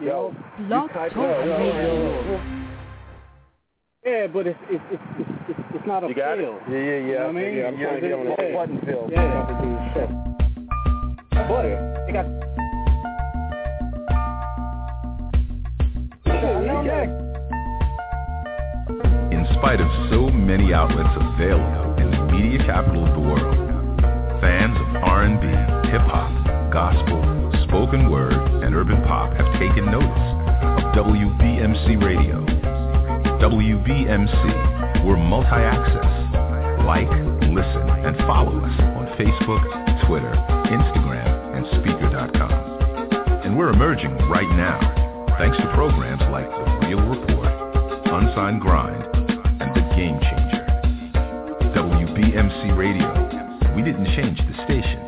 You know, Blog Talk Radio. Yeah, but it's it's it's it's, it's, it's not a You got it? Yeah, yeah, yeah. You know what I mean? Yeah, I'm trying to get on the Yeah. button feel. Yeah. But they got. In spite of so many outlets available in the media capital of the world, fans of R&B, hip hop, gospel, spoken word, and urban pop have taken notice of WBMC Radio. WBMC, we're multi-access. Like, listen, and follow us on Facebook, Twitter, Instagram, and Speaker.com. And we're emerging right now, thanks to programs like The Real Report, Unsigned Grind, and The Game Changer. WBMC Radio. We didn't change the station.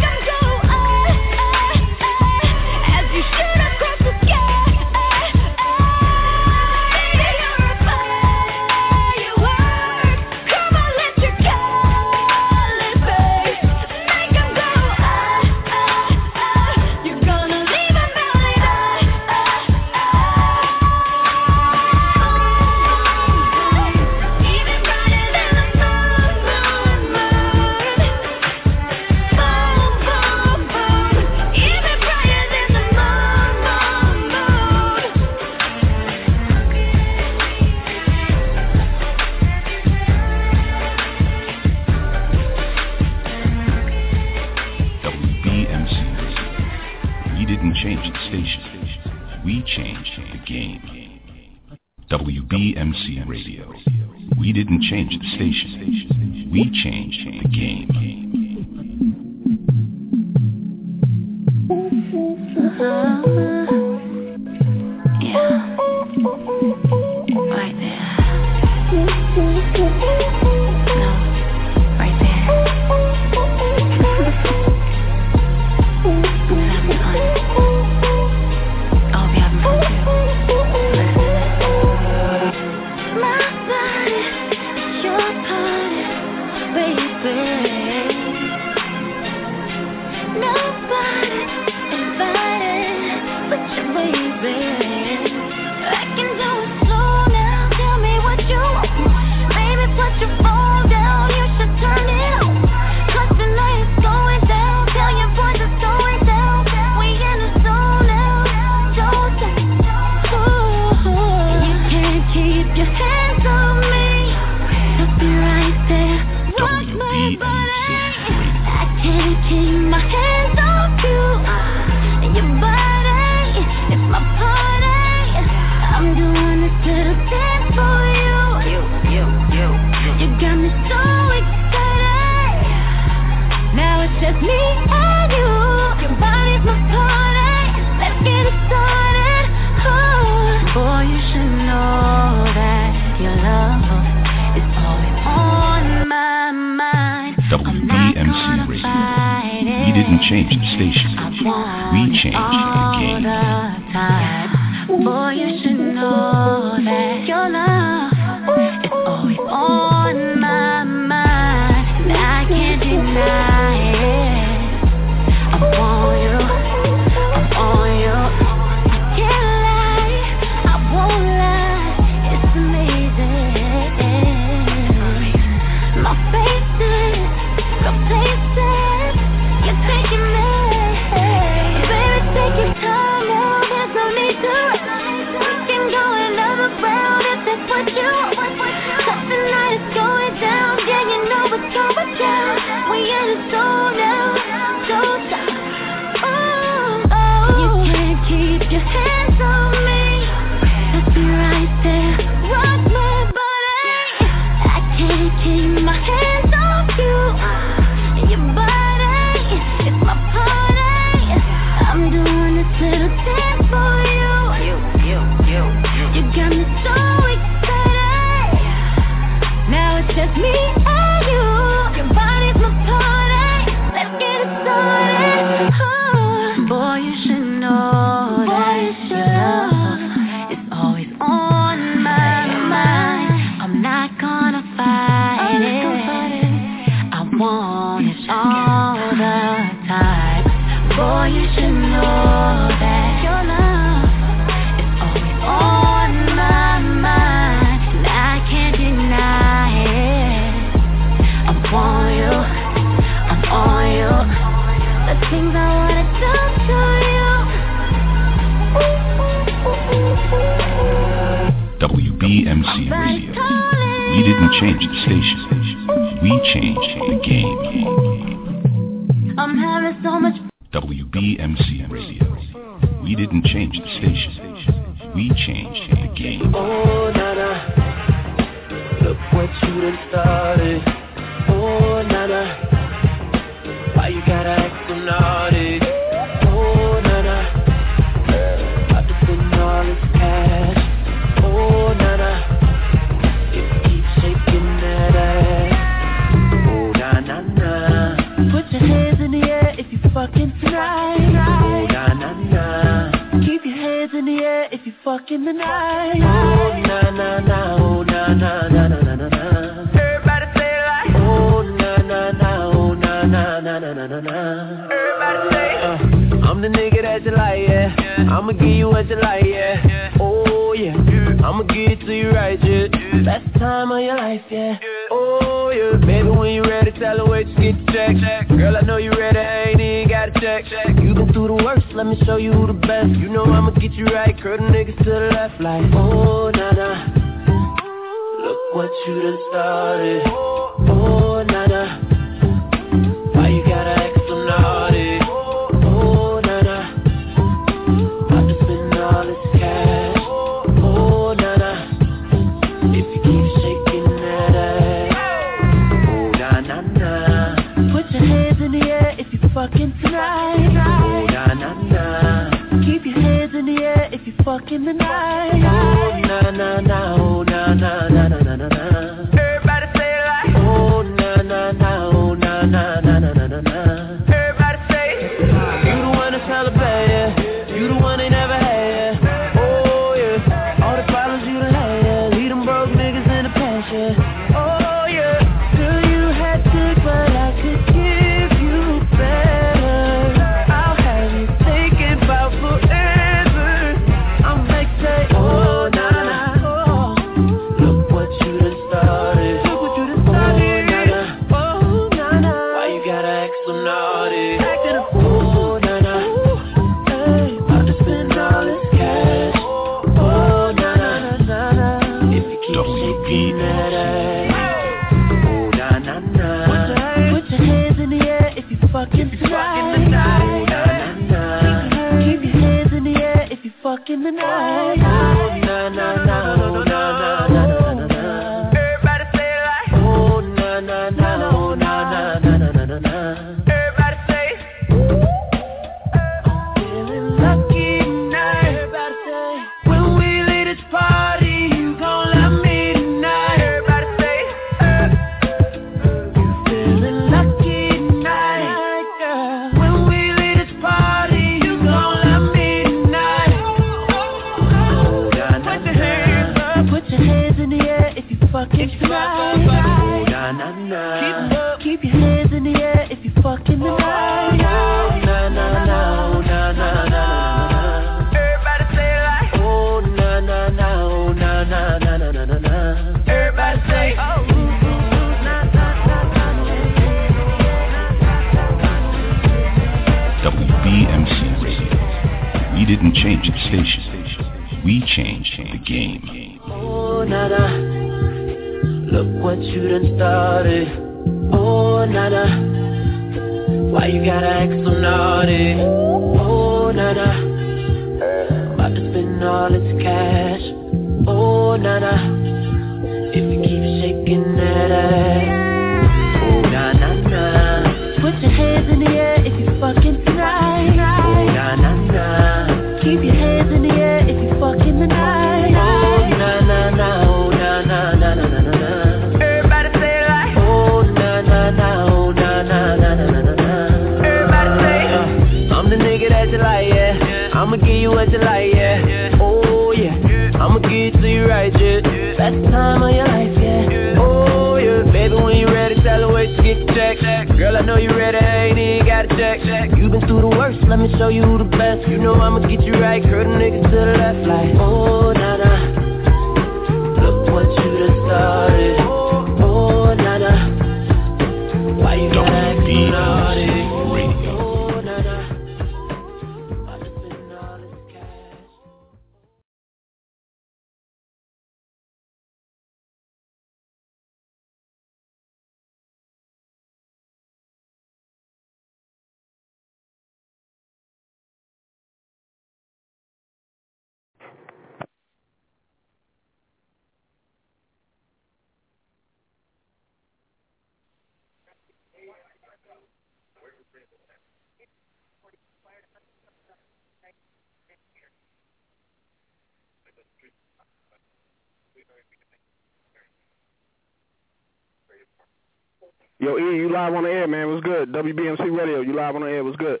Yo, E, you live on the air, man. What's good? WBMC Radio, you live on the air. What's good?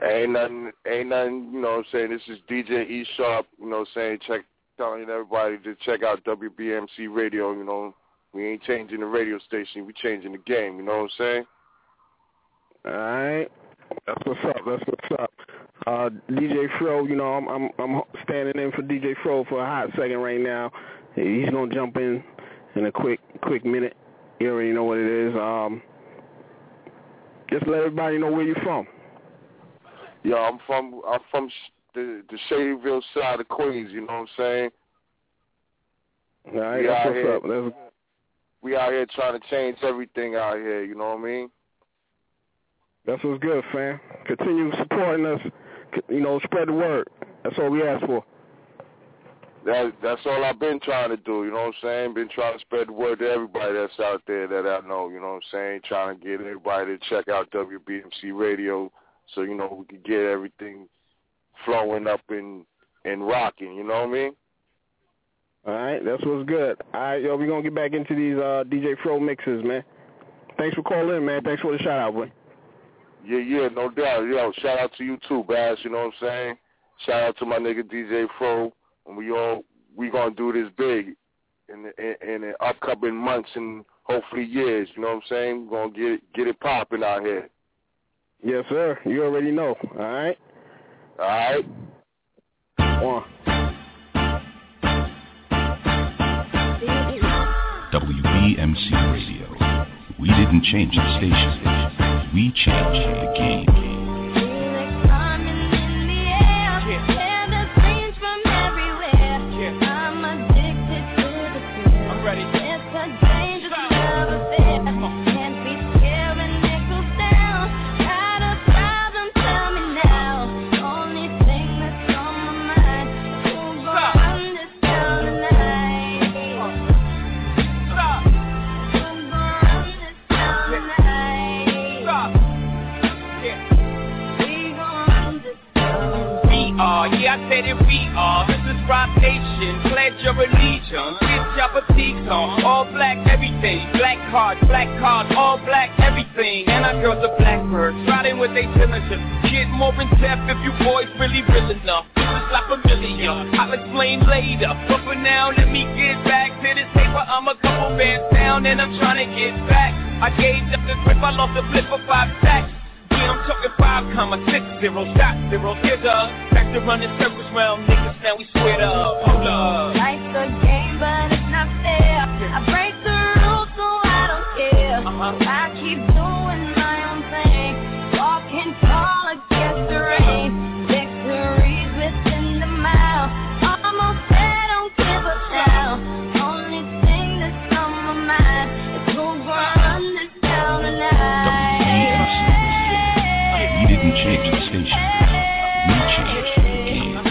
Ain't nothing, ain't nothing, you know what I'm saying? This is DJ E Sharp, you know what I'm saying? Check, telling everybody to check out WBMC Radio, you know. We ain't changing the radio station, we changing the game, you know what I'm saying? All right. That's what's up. That's what's up. Uh, DJ Fro, you know, I'm I'm I'm standing in for DJ Fro for a hot second right now. He's gonna jump in in a quick quick minute. You already know what it is. Um, just let everybody know where you're from. Yo, I'm from, I'm from the, the Shadyville side of Queens, you know what I'm saying? All right, We that's what's here. up. That's, We out here trying to change everything out here, you know what I mean? that's what's good, fam. Continue supporting us. You know, spread the word. That's all we ask for. That that's all I've been trying to do, you know what I'm saying? Been trying to spread the word to everybody that's out there that I know, you know what I'm saying? Trying to get everybody to check out WBMC Radio so, you know, we could get everything flowing up in and rocking. You know what I mean? All right, that's what's good. All right, yo, we're going to get back into these uh, DJ Fro mixes, man. Thanks for calling in, man. Thanks for the shout out, boy. Yeah, yeah, no doubt. Yo, shout out to you too, Bass. You know what I'm saying? Shout out to my nigga DJ Fro, and we all we gonna do this big in the, in, in the upcoming months and hopefully years. You know what I'm saying? We're gonna get it, get it popping out here. Yes, sir. You already know. All right. All right. One. WBMC Radio. We didn't change the station. We changed the game. Your allegiance. Get your boutiques on. All black everything. Black cards, black cards, all black everything. And our girls are blackbirds. Riding with they diligence. Get more in depth if you boys really real enough. This is like familiar. I'll explain later. But for now, let me get back to this paper. I'm a couple bands down and I'm trying to get back. I gave up the grip. I lost the flip for five stacks. I'm talking five comma six zero dot zero get up. Back to running circles round niggas, now we squared up. Hold up. Didn't change the station. We. We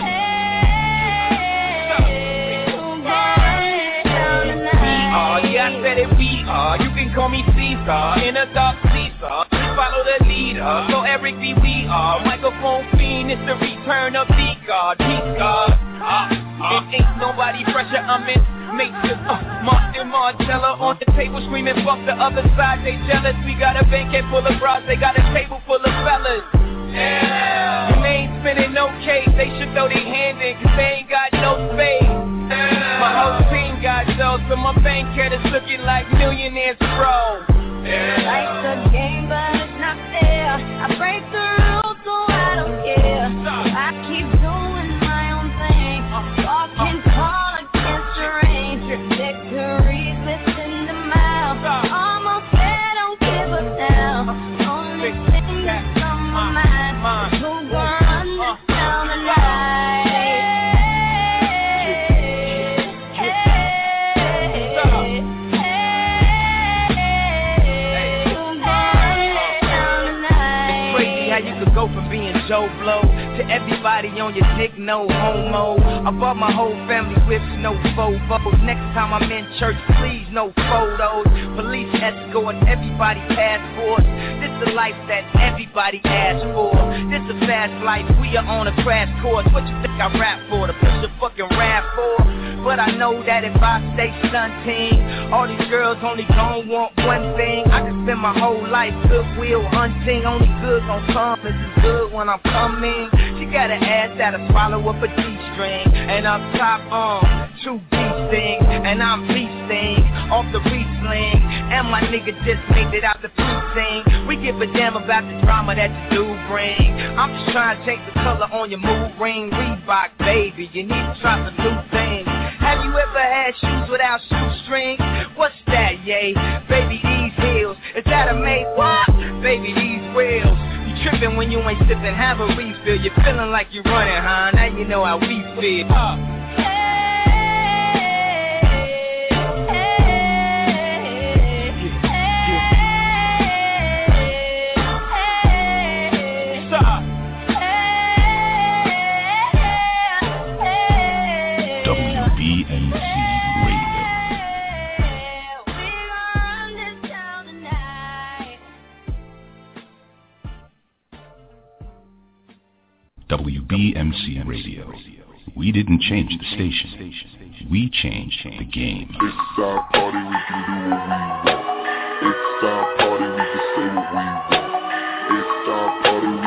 are, yeah, I said it, we are. You can call me Caesar, in a dark Caesar. Follow the leader. So Eric B, we are. Microphone fiend, it's the return of the God. Peace God. Uh, it ain't nobody fresher, I'm in Matrix, uh, Martin Martella on the table screaming, fuck the other side, they jealous. We got a banquet full of bras, they got a table full of fellas. Yeah. And they ain't spinning no cake, they should throw their hand in, cause they ain't got no space. My whole team got those, so my bank account is looking like millionaires, bro. Life's a game, but it's not fair. I break the rules, so I don't care. I keep Joe Blow to everybody on your dick, no homo. I bought my whole family whips, no Vovos. Next time I'm in church, please, no photos. Police escort, everybody passports. This the life that everybody asks for. This a fast life, we are on a crash course. What you think I rap for? To push a fucking rap for? But I know that if I stay stunting, all these girls only gon' want one thing. I can spend my whole life goodwill hunting. Only good gon' come it's good when I'm coming. She got an ass that'll swallow up a G-string. And up top, um, two B-sting. And I'm feasting off the re-sling. And my nigga just made it out the food precinct. We give a damn about the drama that you do bring. I'm just trying to change the color on your mood ring. Reebok, baby, you need to try some new things. Have you ever had shoes without shoestrings? What's that, yay? Baby, these heels. Is that a made what? Baby, these wheels. You tripping when you ain't sipping, have a refill. You're feeling like you're running, huh? Now you know how we feel. Uh. WBMCM Radio. We didn't change the station. We changed the game. It's our party, we can do what we want. It's our party, we can say what we want. It's our party,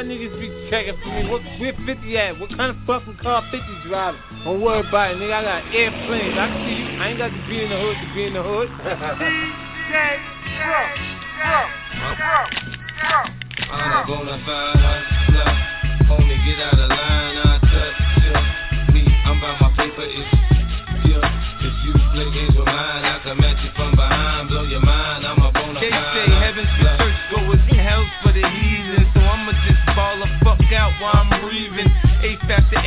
y'all niggas be checking for me. What, where 50 at? What kind of fucking car 50 driving? Don't worry about it, nigga. I got airplanes. I see you. I ain't got to be in the hood to be in the hood. DJ Fro, Fro, Fro, Fro. I'm a bona fide hustler. Homie, get out of line,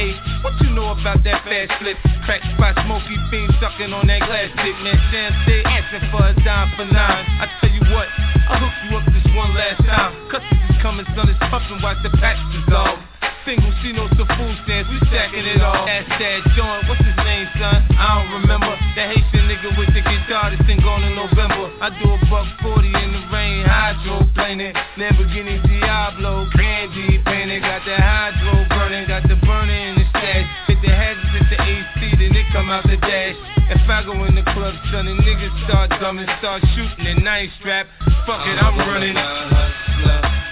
Eighth, what you know about that fast flip? Crack spot, smoky fiend sucking on that glass stick, man. Sam stay asking for a dime for nine. I tell you what, I'll hook you up this one last time. Customers is coming, son, it's pumping, watch the patch dissolve. Single, see no the food stands, we stacking it all. Ask that joint, what's his name, son? I don't remember. That Haitian nigga with the guitar that's been gone in November. I do a buck 40 in the rain, hydroplaning. Lamborghini Diablo, candy painted. Got the out the dash. If I go in the club, son, the niggas start dumbing, start shooting and I ain't strapped. Fuck it, I'm running. Homie,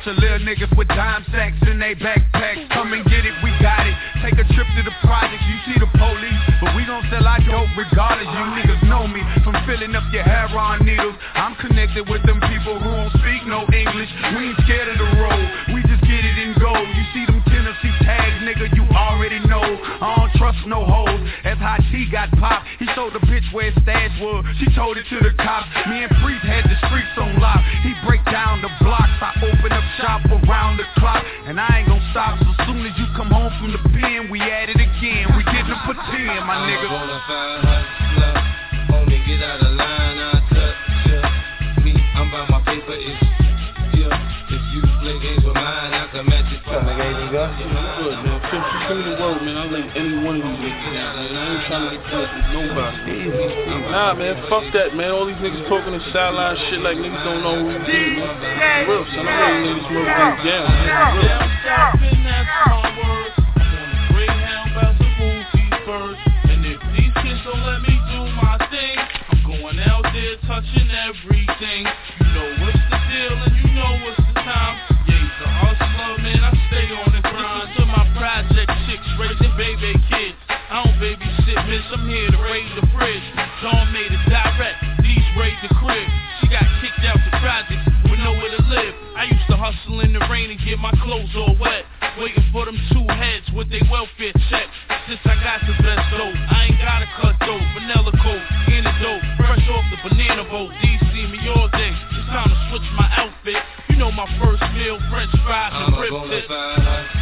bunch of little niggas with dime sacks in they backpacks. Come and get it, we got it. Take a trip to the projects, you see the police, but we gon' sell our dope regardless. You niggas know me from filling up your heroin needles. I'm connected with them people who don't speak no English. We ain't scared of trust no hoes. As hot T got popped, he showed the bitch where his stash was. She told it to the cops. Me and Priest had the streets on lock. He break down the blocks. I open up shop around the clock, and I ain't gon' stop. So soon as you come home from the pen, we at it again. We didn't pretend, my nigga. I'm a bona fide hustler. Homie, get out of line, I touch ya. Me, I'm by my paper, it's ya. If you play games with mine, I can match it from behind. Good, man. Pimp, you give me the word, man. I'll link any one of you niggas. Man. I ain't trying to get close with nobody. Nah, man. Fuck that, man. All these niggas talking this sideline shit like niggas don't know who we be, man. For real, son. I'm ready to lay this motherfucker down, man. For real. Down south, I'm here to raise the fridge. Dawn made it direct. These raid the crib. She got kicked out the projects with nowhere to live. I used to hustle in the rain and get my clothes all wet. Waiting for them two heads with their welfare check. Since I got the best dope, I ain't gotta cut dope. Vanilla coat, antidote, fresh off the banana boat. These see me all day. It's time to switch my outfit. You know my first meal, French fries and rib tips.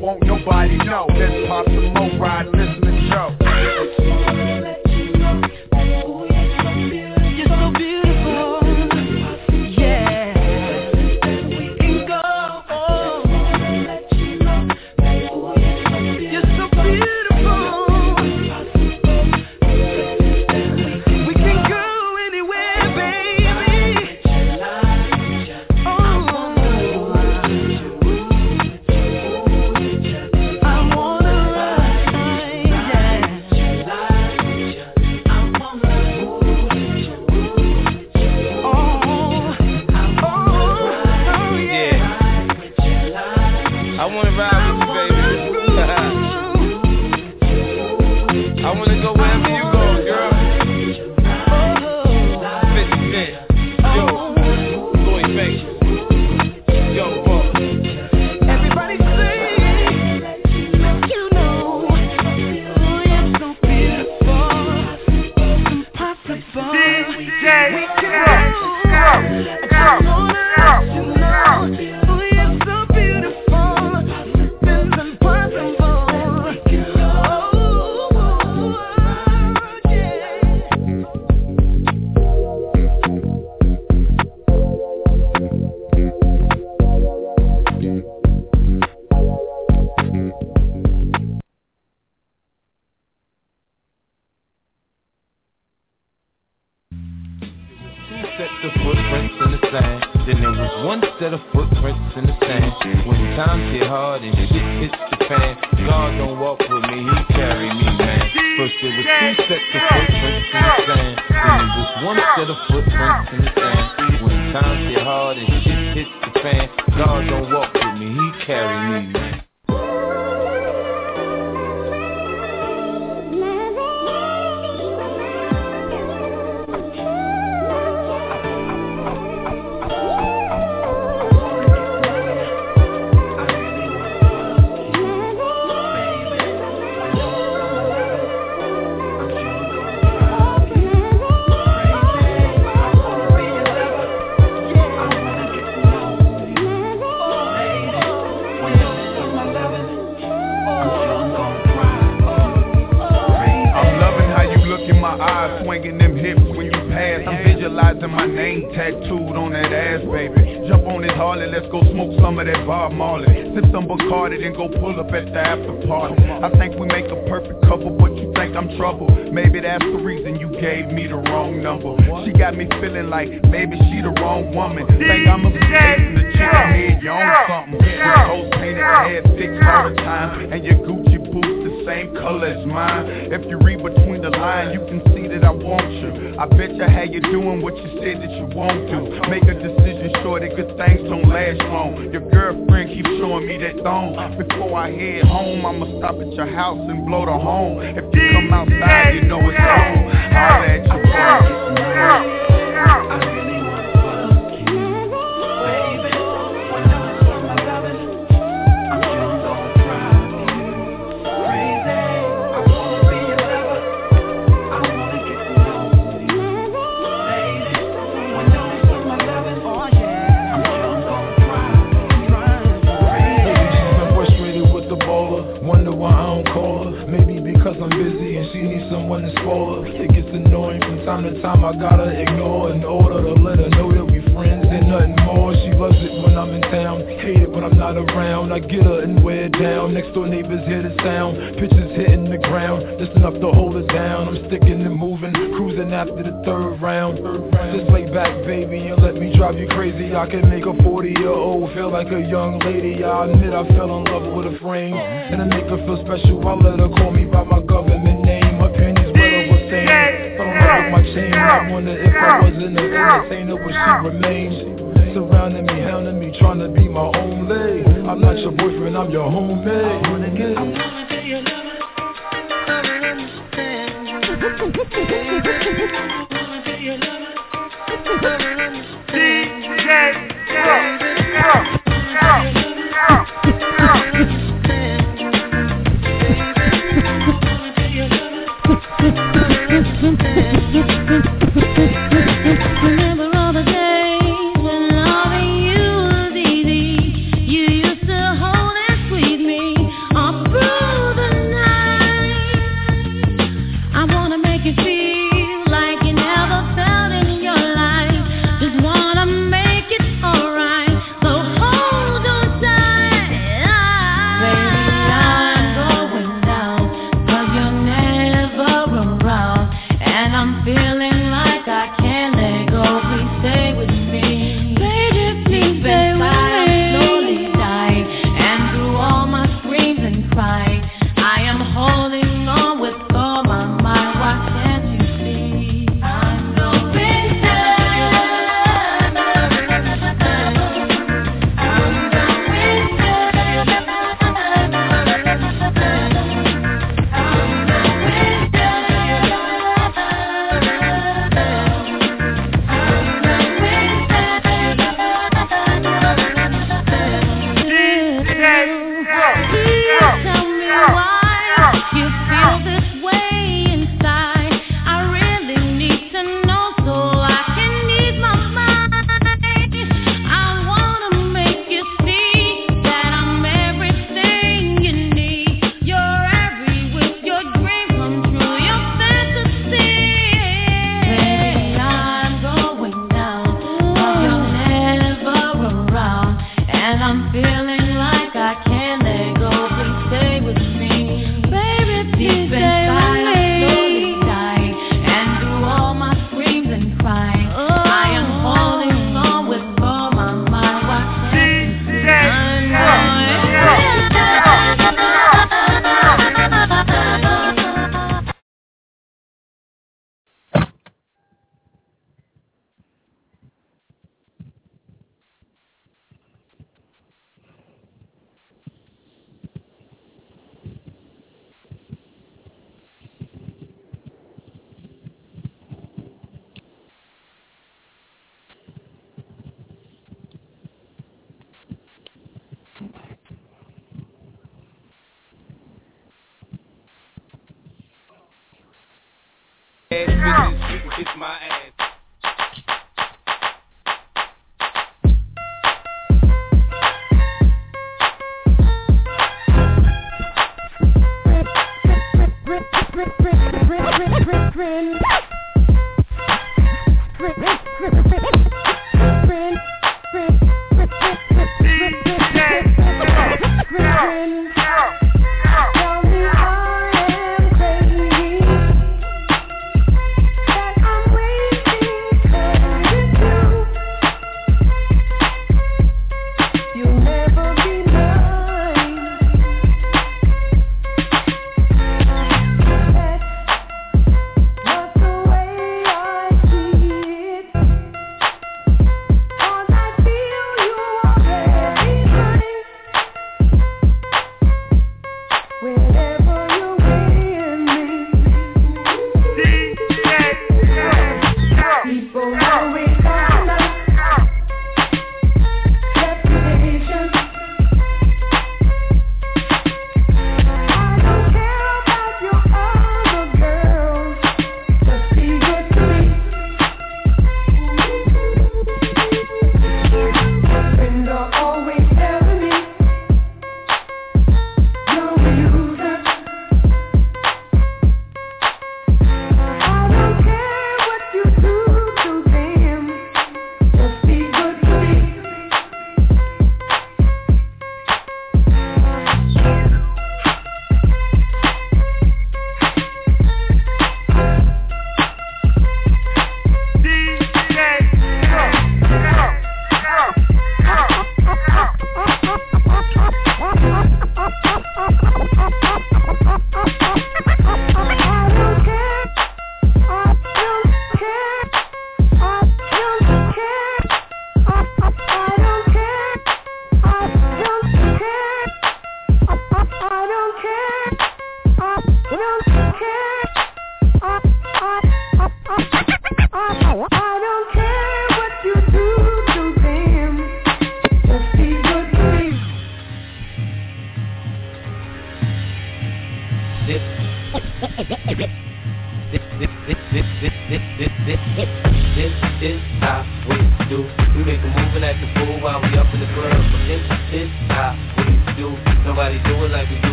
won't nobody know. Let's pop some more ride, listen to show. Ass bitches, you can kiss my ass.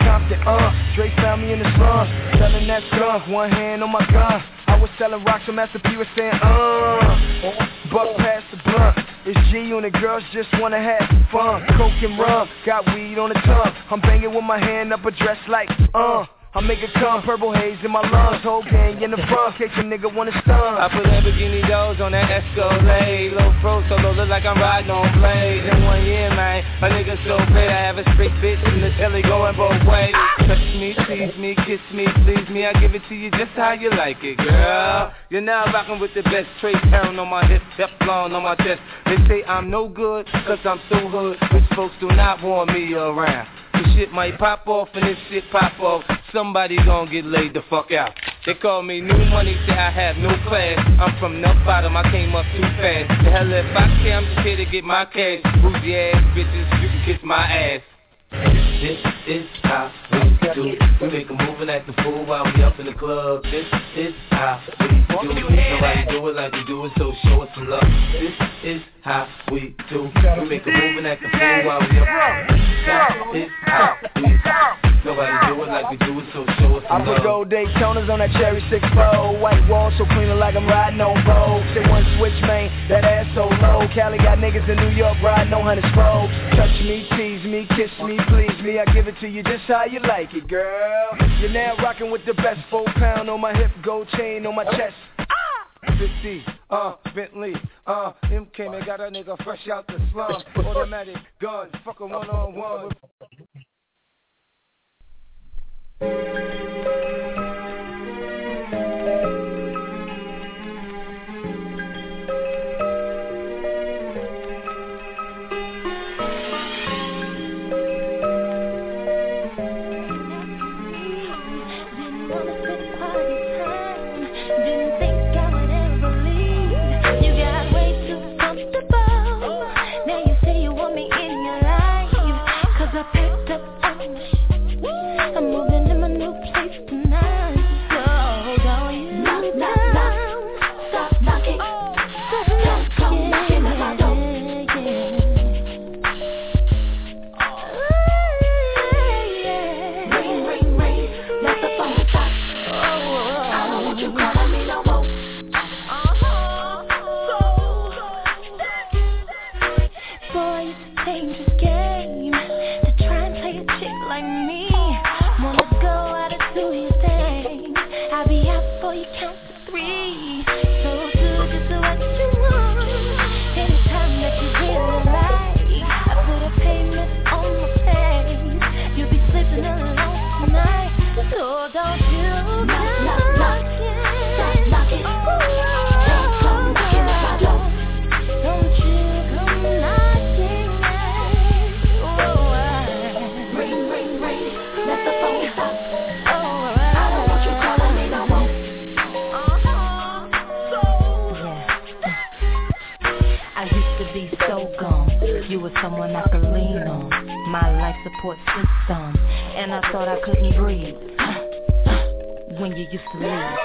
Compton, uh, Dre found me in the slums, selling that skunk, one hand on my gun. I was selling rocks, so Master P was saying, uh, buck past the blunt. It's G unit, girls just wanna have fun. Coke and rum, got weed on the tongue. I'm banging with my hand up a dress like, uh. I make it come, purple haze in my lungs, whole gang in the front, case a nigga wanna stun. I put Lamborghini doors on that Escalade, low pro solo, look like I'm riding on blades. In one year, man, a nigga so bad, I have a straight bitch in the telly going both ways. Touch me, tease me, kiss me, please me, I give it to you just how you like it, girl. You're now rocking with the best, Trace Heron on my hip, Teflon on my chest. They say I'm no good, cause I'm so hood, rich folks do not want me around. This shit might pop off and this shit pop off. Somebody gon' get laid the fuck out. They call me new money, say I have no class. I'm from the bottom, I came up too fast. The hell if I care, I'm just here to get my cash. Bougie ass bitches, you can kiss my ass. This is how we do. We make a move and act a fool while we up in the club. This is how we do. Nobody do it like we do it, so show us some love. This is how we do. We make a move and act a fool while we up. In the club This is how we do. Nobody do it like we do it, so show us some love. I put gold Daytonas on that cherry 6 4 White wall so clean like I'm riding on Vogue Say one switch, man, that ass so low Cali got niggas in New York riding on 100 spokes Touch me, tease me, kiss me, please me I give it to you just how you like it, girl. You're now rocking with the best Four pound on my hip, gold chain on my chest. 50, uh, Bentley, uh, MK, man, got a nigga fresh out the slum Automatic gun, fuck a one-on-one. Didn't support system. And I thought I couldn't breathe. when you used to leave.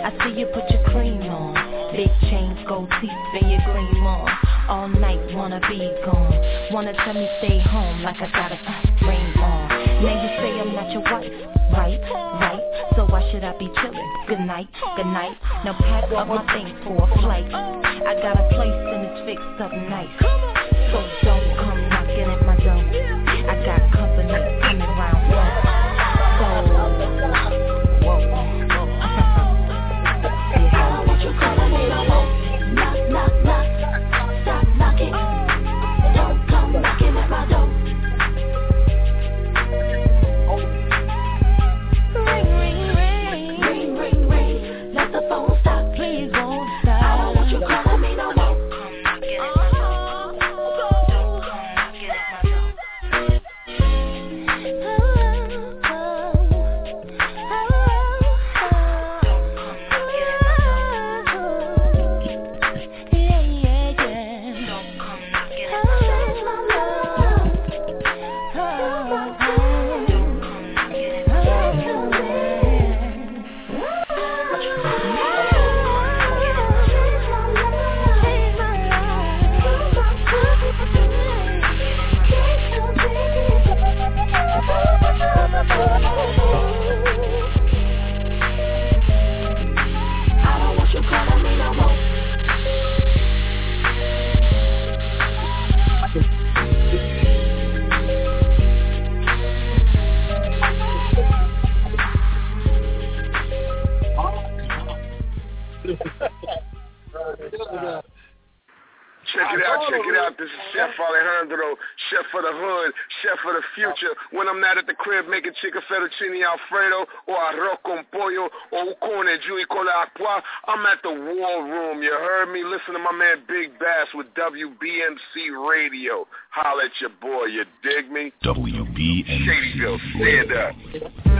I see you put your cream on. Big chains, gold teeth, and your gleam on. All night, wanna be gone. Wanna tell me stay home like I got a ring on. Now you say I'm not your wife. Right, right. So why should I be chillin'? Good night, good night. Now pack up my things for a flight. I got a place and it's fixed up nice. So don't come future. When I'm not at the crib making chicken fettuccine alfredo or arroz con pollo or ucone jui con aqua, I'm at the war room. You heard me? Listen to my man Big Bass with WBMC Radio. Holla at your boy. You dig me? WBMC Shadyville, stand up.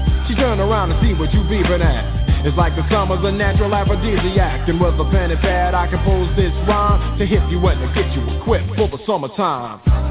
She turn around and see what you beeping at. It's like the summer's a natural aphrodisiac. And with a pen and pad, I compose this rhyme to hit you and to get you equipped for the summertime.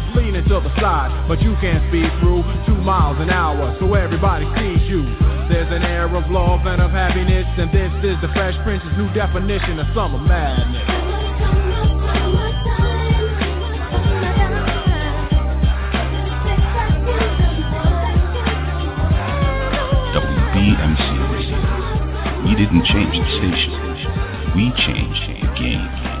leaning to the side, but you can't speed through two miles an hour, so everybody sees you. There's an air of love and of happiness, and this is the Fresh Prince's new definition of summer madness. Radio. We didn't change the station. We changed the game.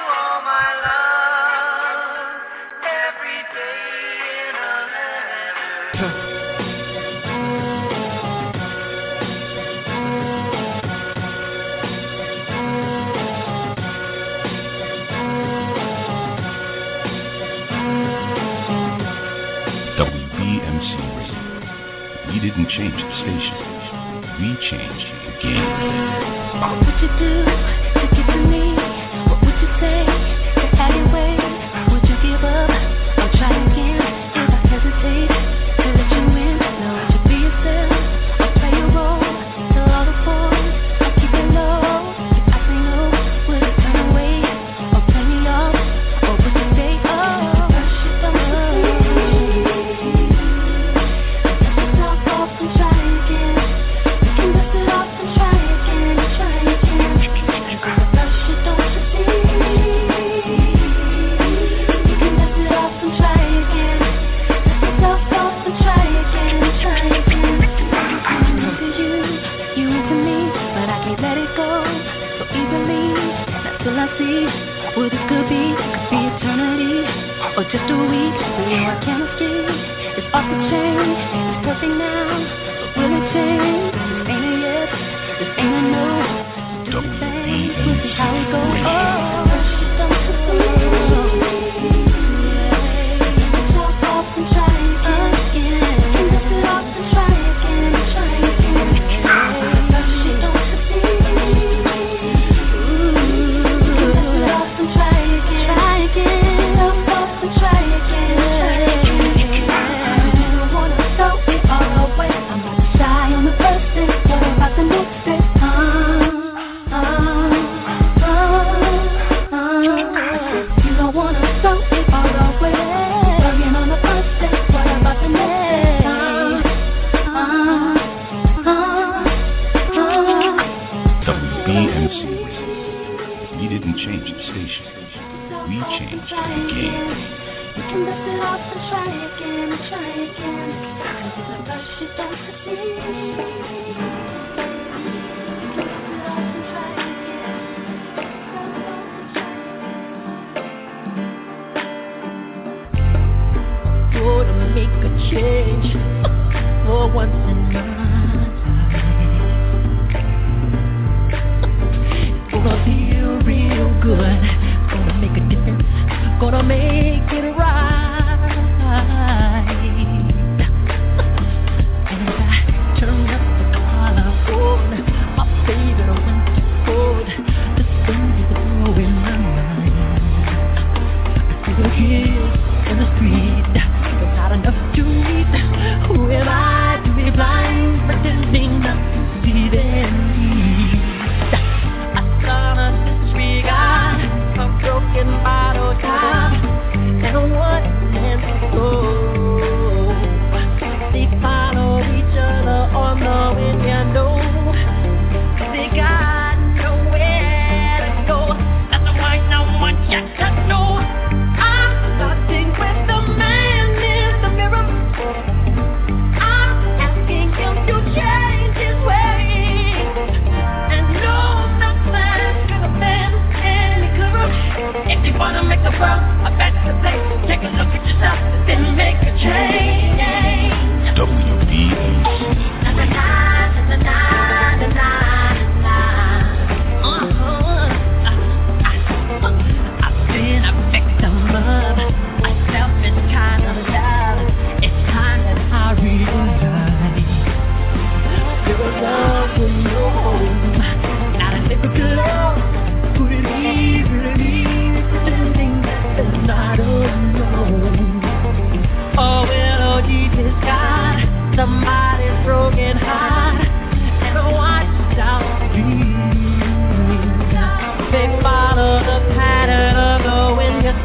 didn't change the station. We changed the game. What would you do to get to me? What would you say to have your way? Would you give up or try again?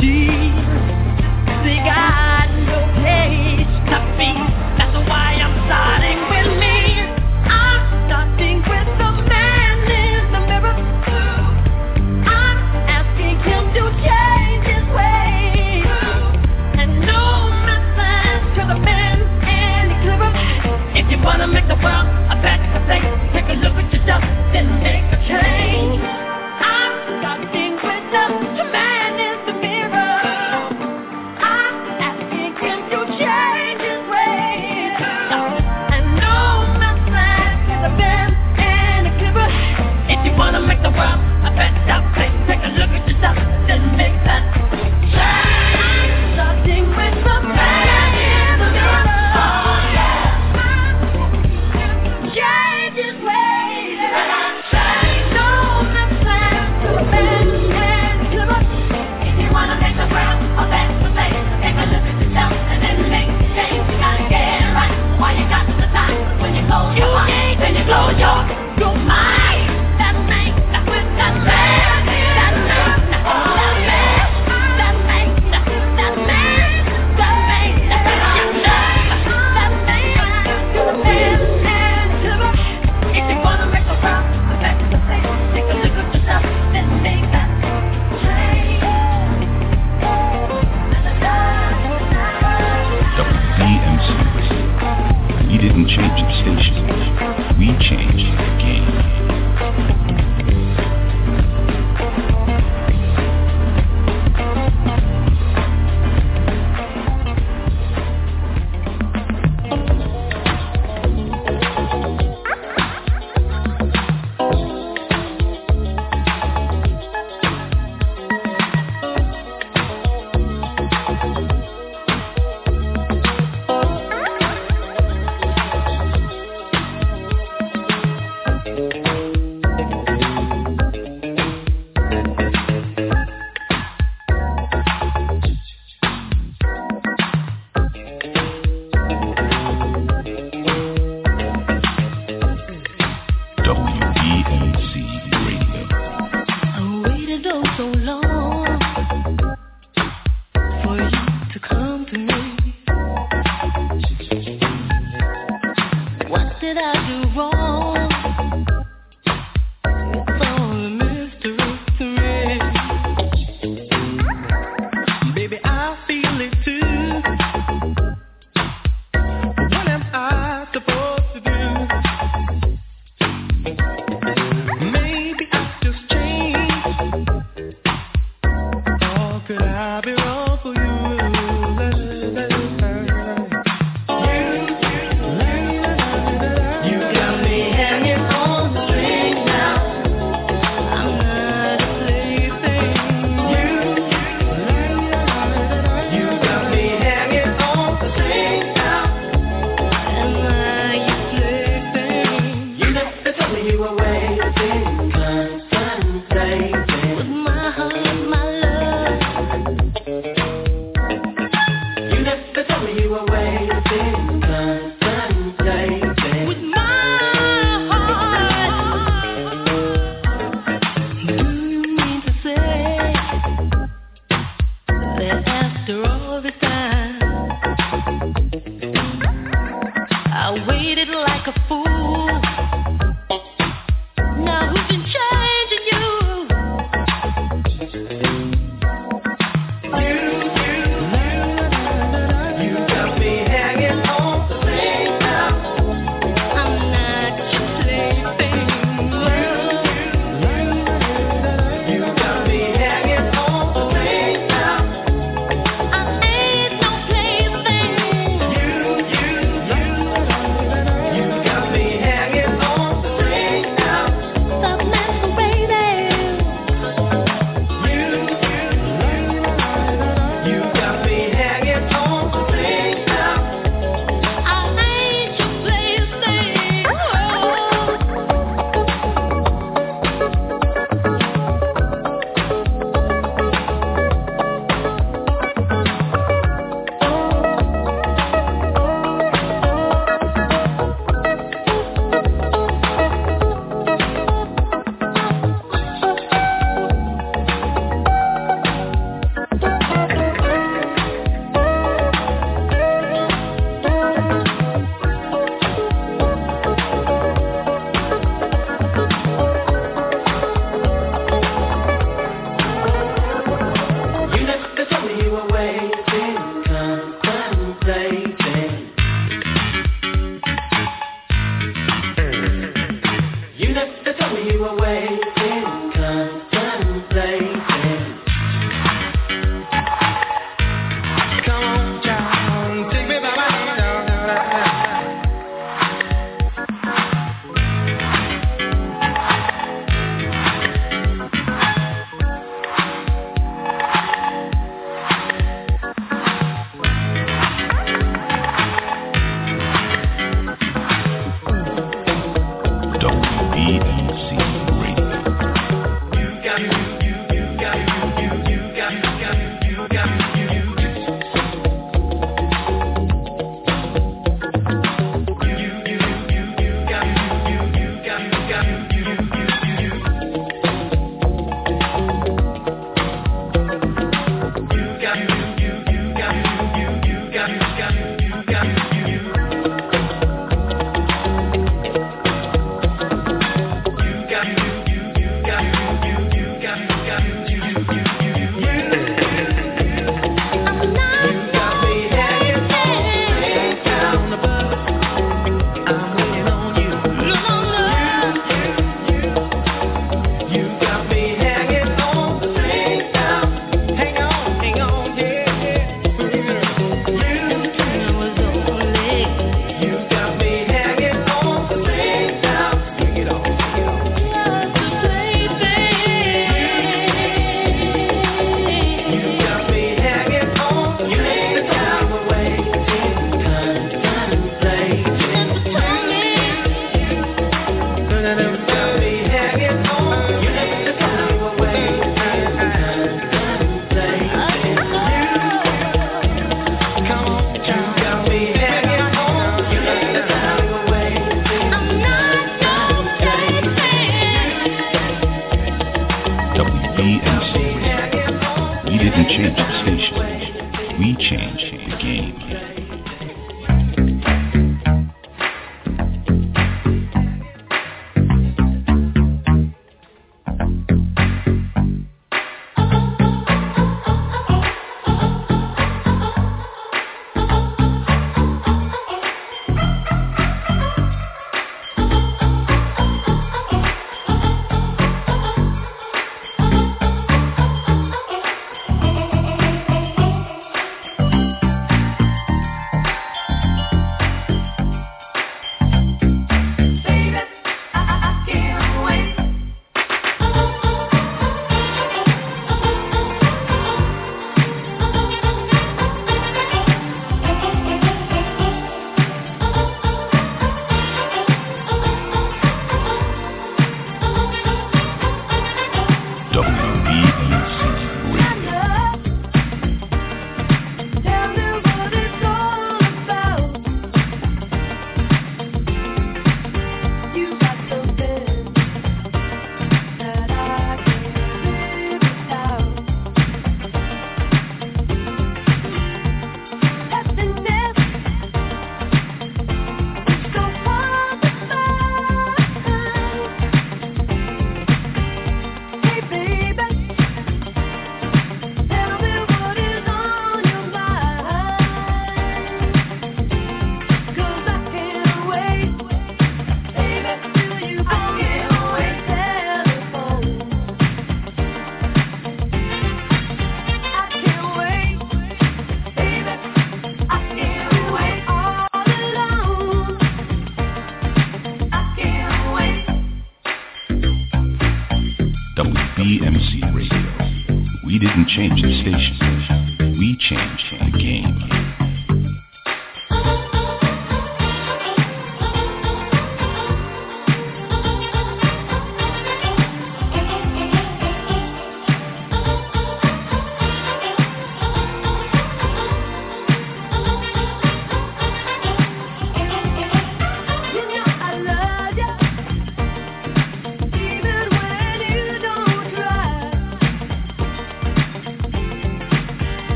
Wind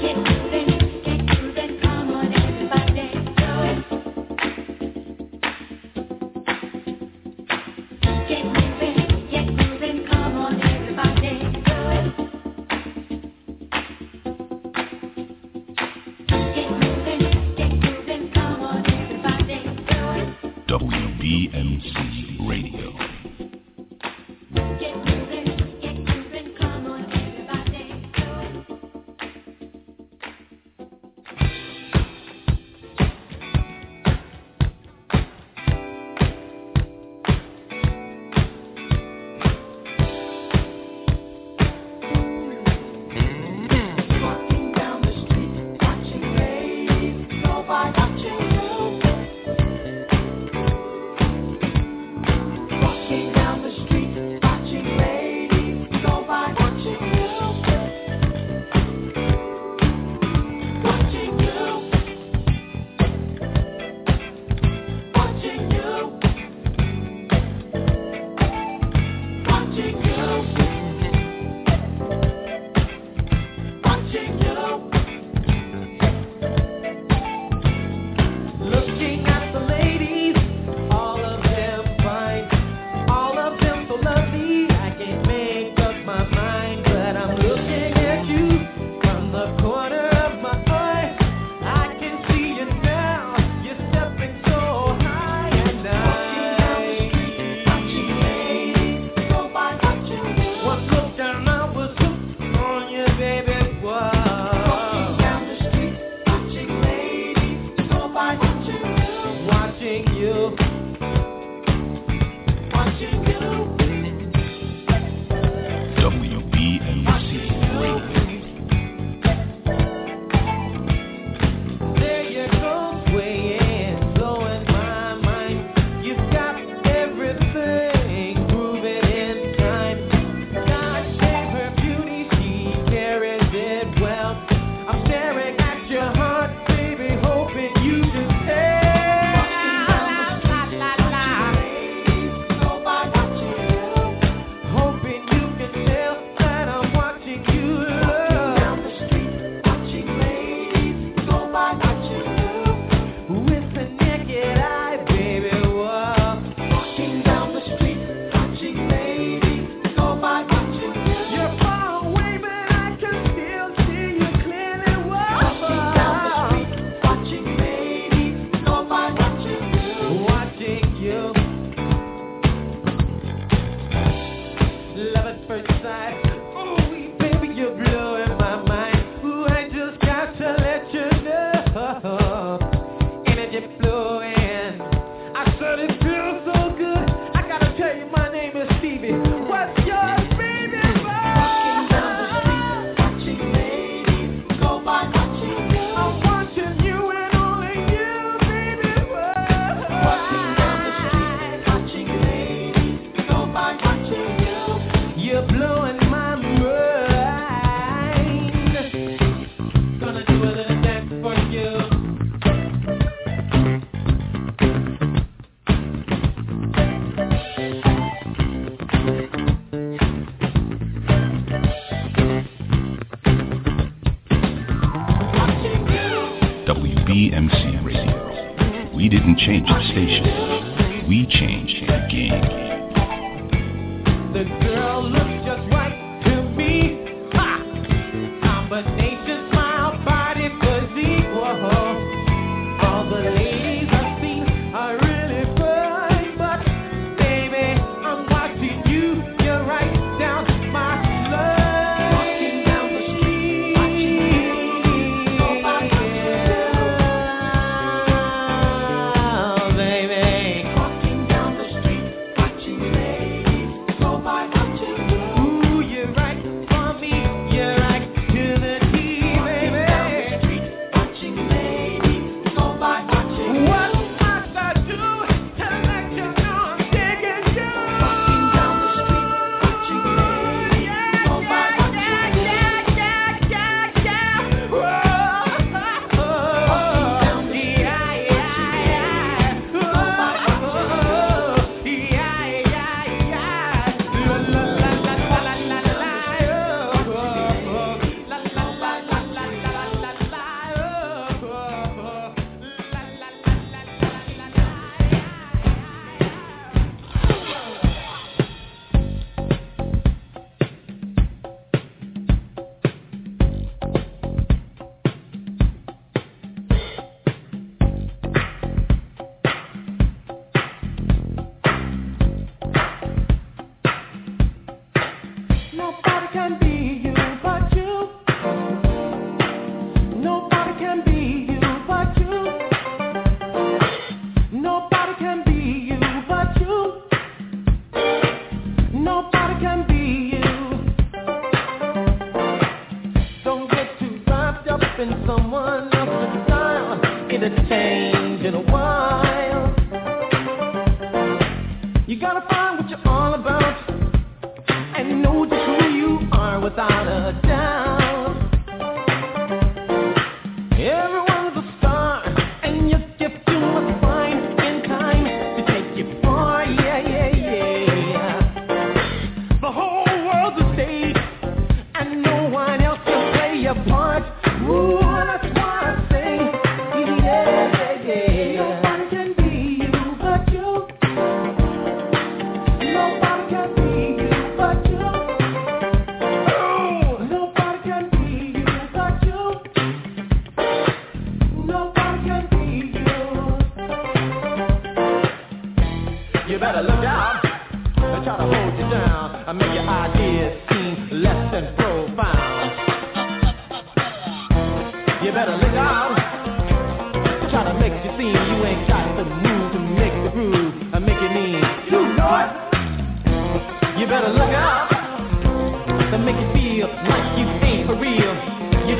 WBMC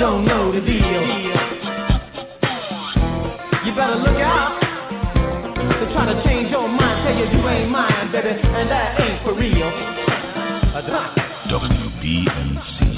don't know the deal. You better look out. They try to change your mind, tell you you ain't mine, baby, and that ain't for real. WBMC.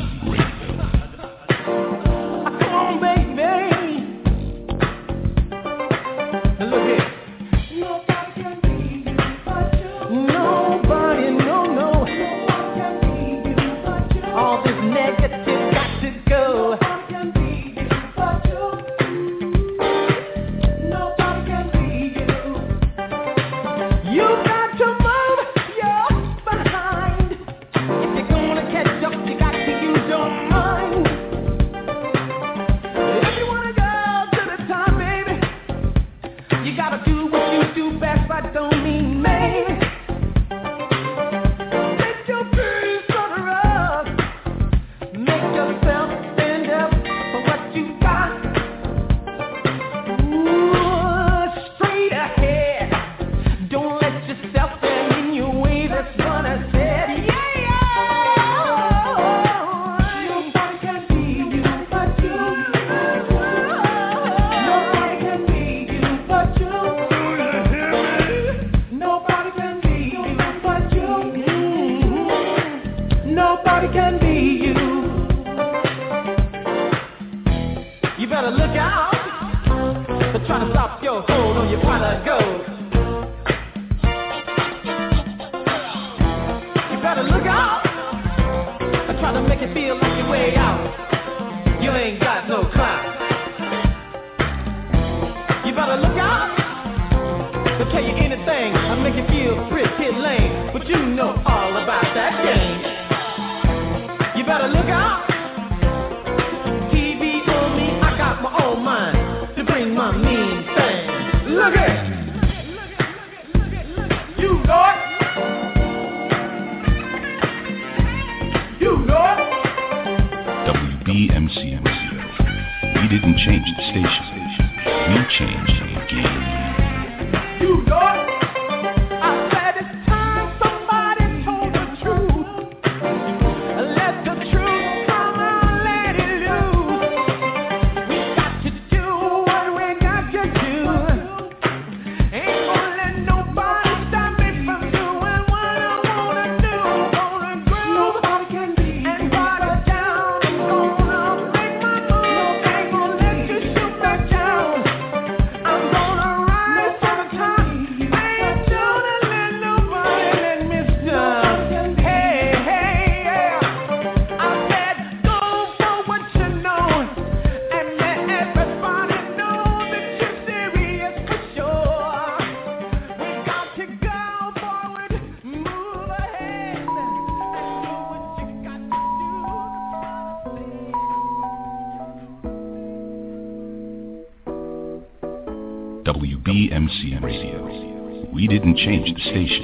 Change the station.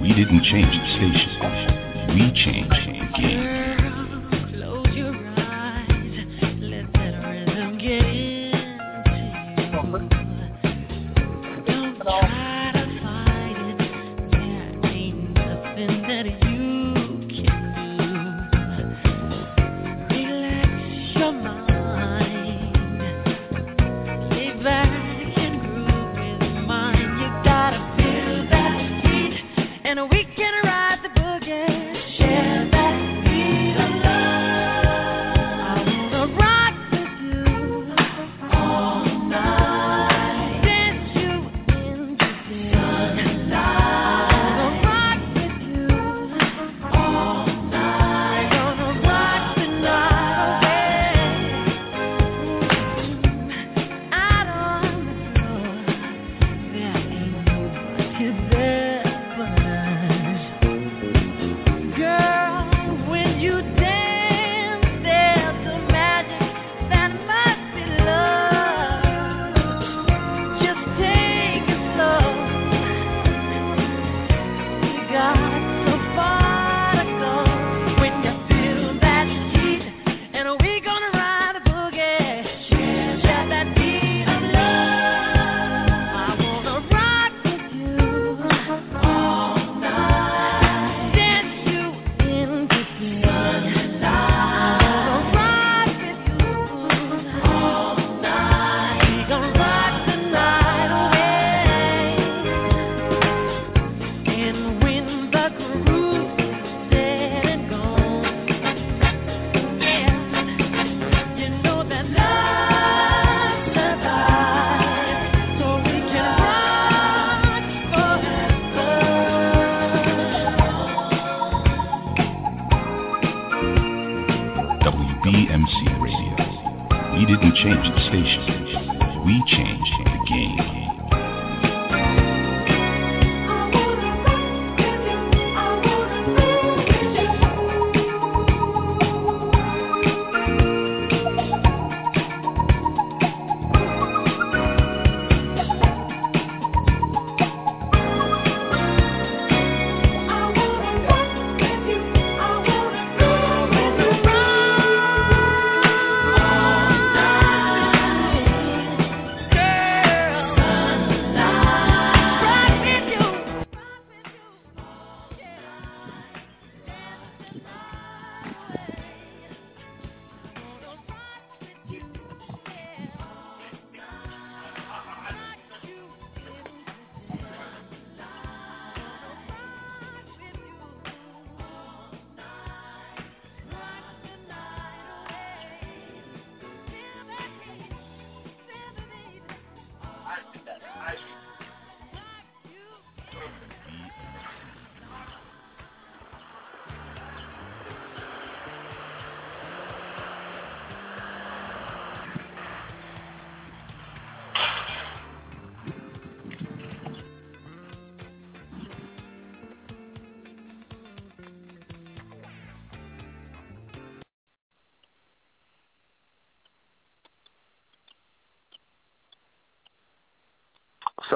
We didn't change the station. We changed the game.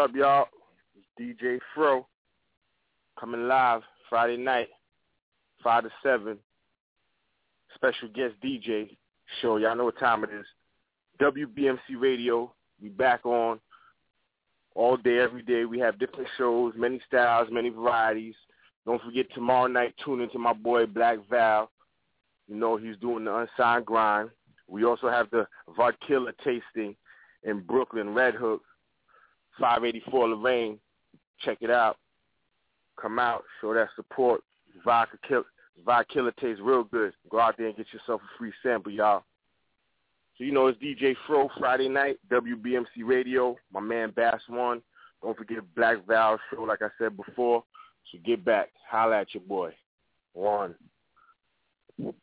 Up, y'all? It's DJ Fro coming live Friday night, 5 to 7. Special guest DJ show. Y'all know what time it is. WBMC Radio. We back on all day, every day. We have different shows, many styles, many varieties. Don't forget tomorrow night, tune into my boy Black Val. You know he's doing the unsigned grind. We also have the Varkilla tasting in Brooklyn, Red Hook. 584 Lorraine. Check it out. Come out, show that support. Vodka kill, Vodkilla tastes real good. Go out there and get yourself a free sample, y'all. So you know it's DJ Fro Friday night, WBMC Radio. My man Bass One. Don't forget Black Val show, like I said before. So get back, holla at your boy. One. Check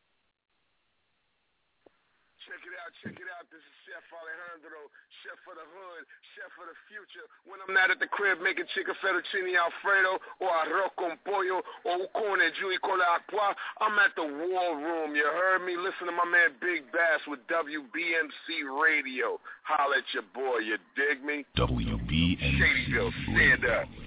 it out, check it out. This is Chef Alejandro, Chef for the Hood, Chef for the Future. When I'm not at the crib making chicken fettuccine alfredo or arroz con pollo or ucone giui con acqua, I'm at the war room. You heard me? Listen to my man Big Bass with WBMC Radio. Holla at your boy. You dig me? WBMC Shadyville, stand up.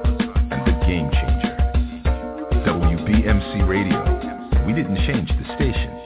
Radio. We didn't change the station.